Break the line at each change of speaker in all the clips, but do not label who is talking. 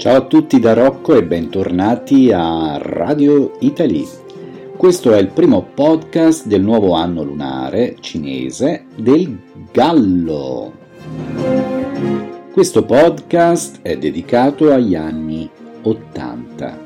Ciao a tutti da Rocco e bentornati a Radio Italy. Questo è il primo podcast del nuovo anno lunare cinese del Gallo. Questo podcast è dedicato agli anni 80,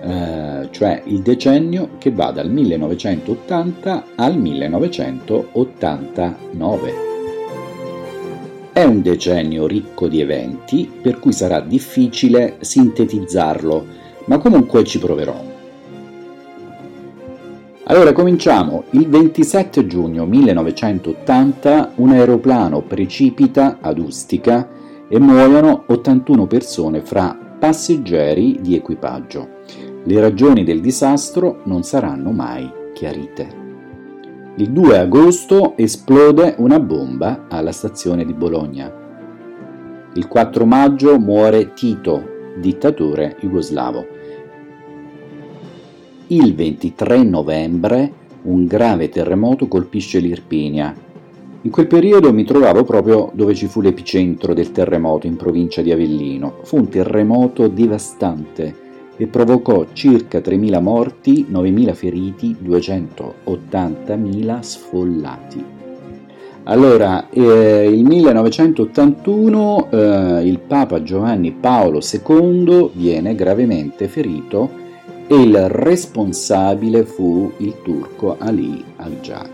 eh, cioè il decennio che va dal 1980 al 1989. È un decennio ricco di eventi, per cui sarà difficile sintetizzarlo, ma comunque ci proverò. Allora cominciamo. Il 27 giugno 1980 un aeroplano precipita ad Ustica e muoiono 81 persone fra passeggeri di equipaggio. Le ragioni del disastro non saranno mai chiarite. Il 2 agosto esplode una bomba alla stazione di Bologna. Il 4 maggio muore Tito, dittatore jugoslavo. Il 23 novembre un grave terremoto colpisce l'Irpinia. In quel periodo mi trovavo proprio dove ci fu l'epicentro del terremoto in provincia di Avellino. Fu un terremoto devastante e provocò circa 3.000 morti, 9.000 feriti, 280.000 sfollati. Allora, eh, il 1981 eh, il Papa Giovanni Paolo II viene gravemente ferito e il responsabile fu il turco Ali al-Jak.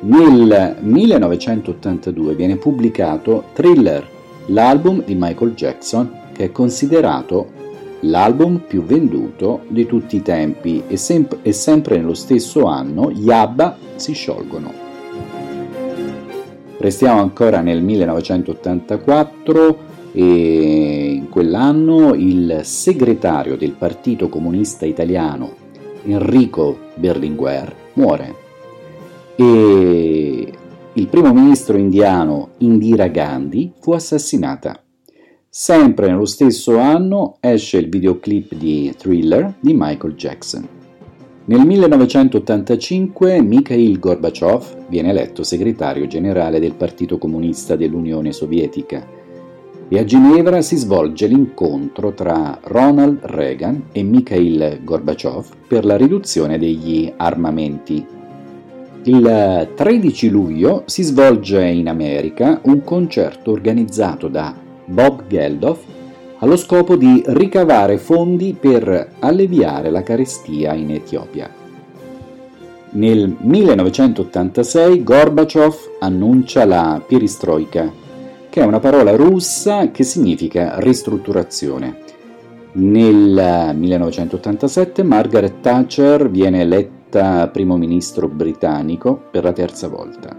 Nel 1982 viene pubblicato Thriller, l'album di Michael Jackson che è considerato l'album più venduto di tutti i tempi e, sem- e sempre nello stesso anno gli ABBA si sciolgono. Restiamo ancora nel 1984 e in quell'anno il segretario del Partito Comunista Italiano Enrico Berlinguer muore e il primo ministro indiano Indira Gandhi fu assassinata. Sempre nello stesso anno esce il videoclip di Thriller di Michael Jackson. Nel 1985 Mikhail Gorbachev viene eletto segretario generale del Partito Comunista dell'Unione Sovietica e a Ginevra si svolge l'incontro tra Ronald Reagan e Mikhail Gorbachev per la riduzione degli armamenti. Il 13 luglio si svolge in America un concerto organizzato da Bob Geldof allo scopo di ricavare fondi per alleviare la carestia in Etiopia. Nel 1986 Gorbaciov annuncia la perestroika, che è una parola russa che significa ristrutturazione. Nel 1987 Margaret Thatcher viene eletta primo ministro britannico per la terza volta.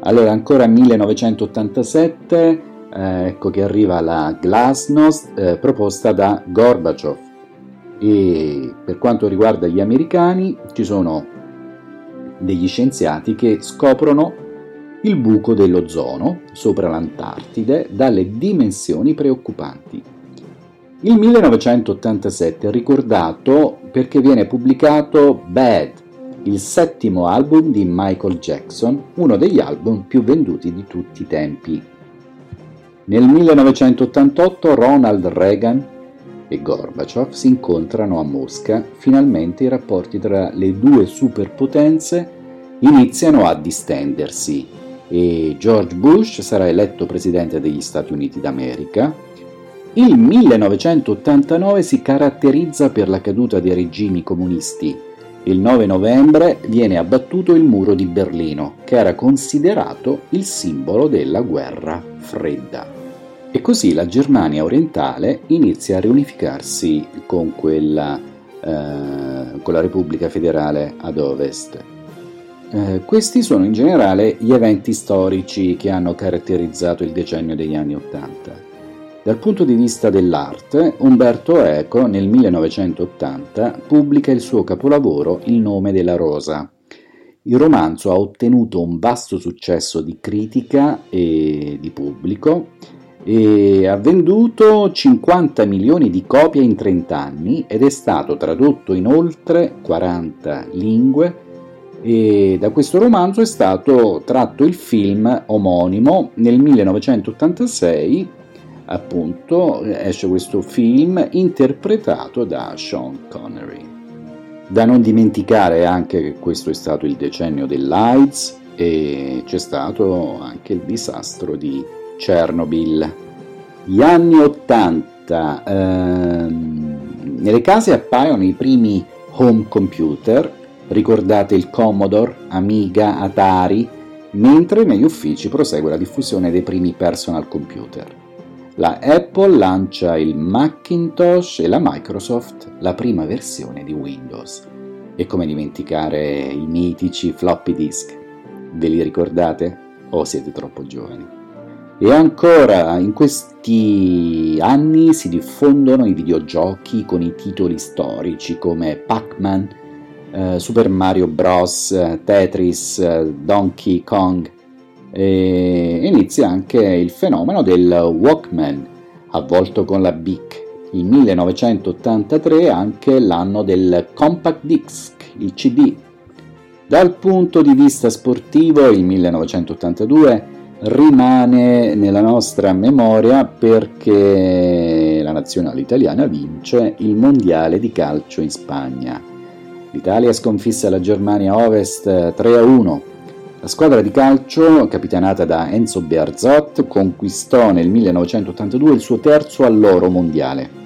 Allora ancora 1987 eh, ecco che arriva la glasnost eh, proposta da Gorbachev e per quanto riguarda gli americani ci sono degli scienziati che scoprono il buco dell'ozono sopra l'Antartide dalle dimensioni preoccupanti. Il 1987 è ricordato perché viene pubblicato Bad, il settimo album di Michael Jackson, uno degli album più venduti di tutti i tempi. Nel 1988 Ronald Reagan e Gorbaciov si incontrano a Mosca, finalmente i rapporti tra le due superpotenze iniziano a distendersi e George Bush sarà eletto presidente degli Stati Uniti d'America. Il 1989 si caratterizza per la caduta dei regimi comunisti. Il 9 novembre viene abbattuto il muro di Berlino, che era considerato il simbolo della guerra fredda. E così la Germania orientale inizia a riunificarsi con, quella, eh, con la Repubblica federale ad ovest. Eh, questi sono in generale gli eventi storici che hanno caratterizzato il decennio degli anni Ottanta. Dal punto di vista dell'arte, Umberto Eco nel 1980 pubblica il suo capolavoro Il nome della rosa. Il romanzo ha ottenuto un vasto successo di critica e di pubblico e ha venduto 50 milioni di copie in 30 anni ed è stato tradotto in oltre 40 lingue e da questo romanzo è stato tratto il film omonimo nel 1986 appunto esce questo film interpretato da Sean Connery. Da non dimenticare anche che questo è stato il decennio dell'AIDS e c'è stato anche il disastro di Chernobyl. Gli anni Ottanta, ehm, nelle case appaiono i primi home computer, ricordate il Commodore, Amiga, Atari, mentre negli uffici prosegue la diffusione dei primi personal computer. La Apple lancia il Macintosh e la Microsoft la prima versione di Windows. E come dimenticare i mitici floppy disk? Ve li ricordate? O siete troppo giovani? E ancora, in questi anni si diffondono i videogiochi con i titoli storici come Pac-Man, eh, Super Mario Bros., Tetris, Donkey Kong. E inizia anche il fenomeno del Walkman, avvolto con la BIC. Il 1983 anche l'anno del Compact Disc, il CD. Dal punto di vista sportivo, il 1982 rimane nella nostra memoria perché la nazionale italiana vince il mondiale di calcio in Spagna. L'Italia sconfisse la Germania Ovest 3 a 1. La squadra di calcio, capitanata da Enzo Bearzot, conquistò nel 1982 il suo terzo alloro mondiale.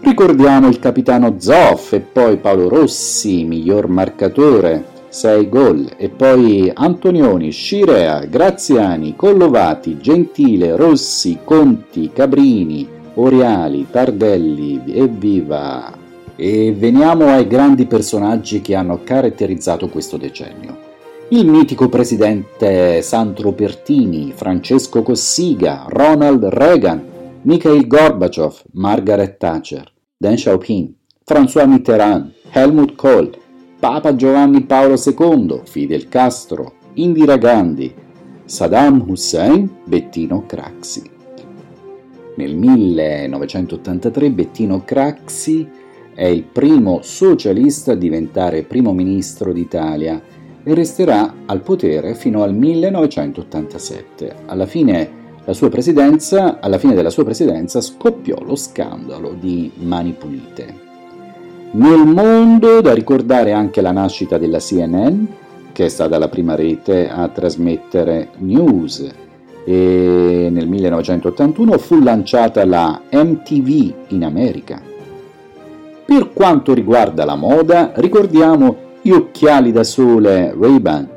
Ricordiamo il capitano Zoff e poi Paolo Rossi, miglior marcatore, 6 gol e poi Antonioni, Scirea, Graziani, Collovati, Gentile, Rossi, Conti, Cabrini, Oriali, Tardelli e viva! E veniamo ai grandi personaggi che hanno caratterizzato questo decennio. Il mitico presidente Sandro Pertini, Francesco Cossiga, Ronald Reagan, Mikhail Gorbachev, Margaret Thatcher, Deng Xiaoping, François Mitterrand, Helmut Kohl, Papa Giovanni Paolo II, Fidel Castro, Indira Gandhi, Saddam Hussein, Bettino Craxi. Nel 1983 Bettino Craxi è il primo socialista a diventare primo ministro d'Italia e resterà al potere fino al 1987. Alla fine, alla fine della sua presidenza scoppiò lo scandalo di Mani Pulite. Nel mondo da ricordare anche la nascita della CNN, che è stata la prima rete a trasmettere news, e nel 1981 fu lanciata la MTV in America. Per quanto riguarda la moda, ricordiamo gli occhiali da sole Ray-Ban,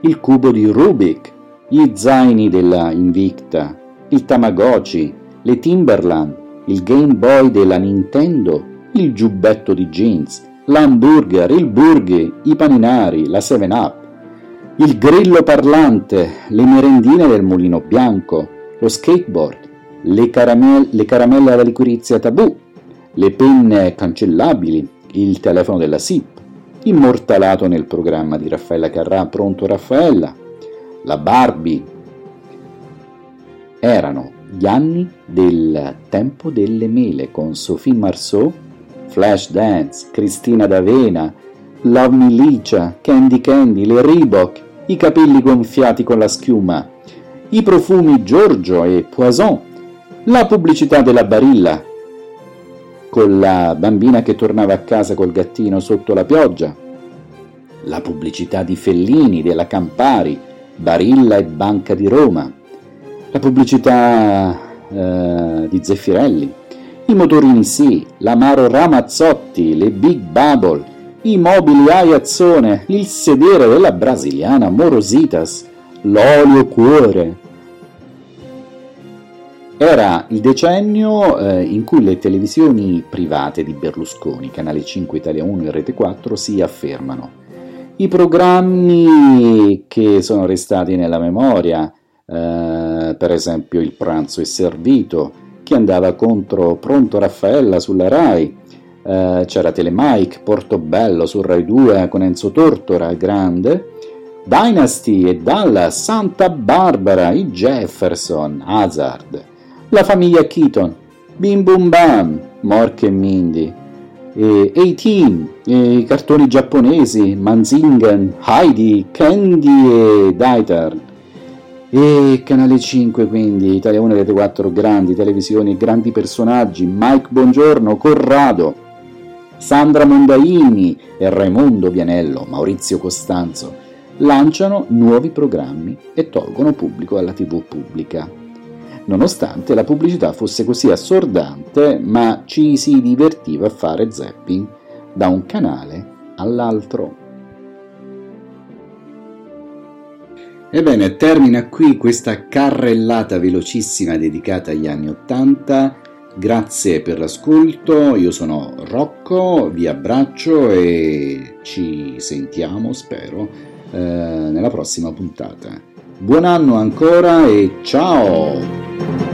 il cubo di Rubik, gli zaini della Invicta, il Tamagotchi, le Timberland, il Game Boy della Nintendo il giubbetto di jeans, l'hamburger, il burger, i paninari, la 7-Up, il grillo parlante, le merendine del mulino bianco, lo skateboard, le, caramelle, le caramelle alla liquirizia tabù, le penne cancellabili, il telefono della SIP, immortalato nel programma di Raffaella Carrà Pronto Raffaella, la Barbie. Erano gli anni del tempo delle mele con Sophie Marceau Flashdance, Cristina D'Avena, Love Me Licia, Candy Candy, le Reebok, i capelli gonfiati con la schiuma, i profumi Giorgio e Poison, la pubblicità della Barilla, con la bambina che tornava a casa col gattino sotto la pioggia, la pubblicità di Fellini, della Campari, Barilla e Banca di Roma, la pubblicità eh, di Zeffirelli, i motorini sì, l'amaro Ramazzotti, le Big Bubble, i mobili Aiazzone, il sedere della brasiliana Morositas, l'olio cuore. Era il decennio eh, in cui le televisioni private di Berlusconi, Canale 5 Italia 1 e Rete 4, si affermano. I programmi che sono restati nella memoria, eh, per esempio Il pranzo è servito, che andava contro Pronto Raffaella sulla RAI, eh, c'era Telemike, Portobello su Rai 2 con Enzo Tortora, grande, Dynasty e Dallas, Santa Barbara, i Jefferson, Hazard, la famiglia Keaton, Bim Bum Bam, Mork e Mindy, e 18, e i cartoni giapponesi, Manzingen, Heidi, Candy e Dieter, E Canale 5 quindi, Italia 1 Rete 4, grandi televisioni, grandi personaggi, Mike Bongiorno, Corrado, Sandra Mondaini e Raimondo Vianello, Maurizio Costanzo, lanciano nuovi programmi e tolgono pubblico alla tv pubblica. Nonostante la pubblicità fosse così assordante, ma ci si divertiva a fare zapping da un canale all'altro. Ebbene, termina qui questa carrellata velocissima dedicata agli anni Ottanta. Grazie per l'ascolto, io sono Rocco, vi abbraccio e ci sentiamo, spero, eh, nella prossima puntata. Buon anno ancora e ciao!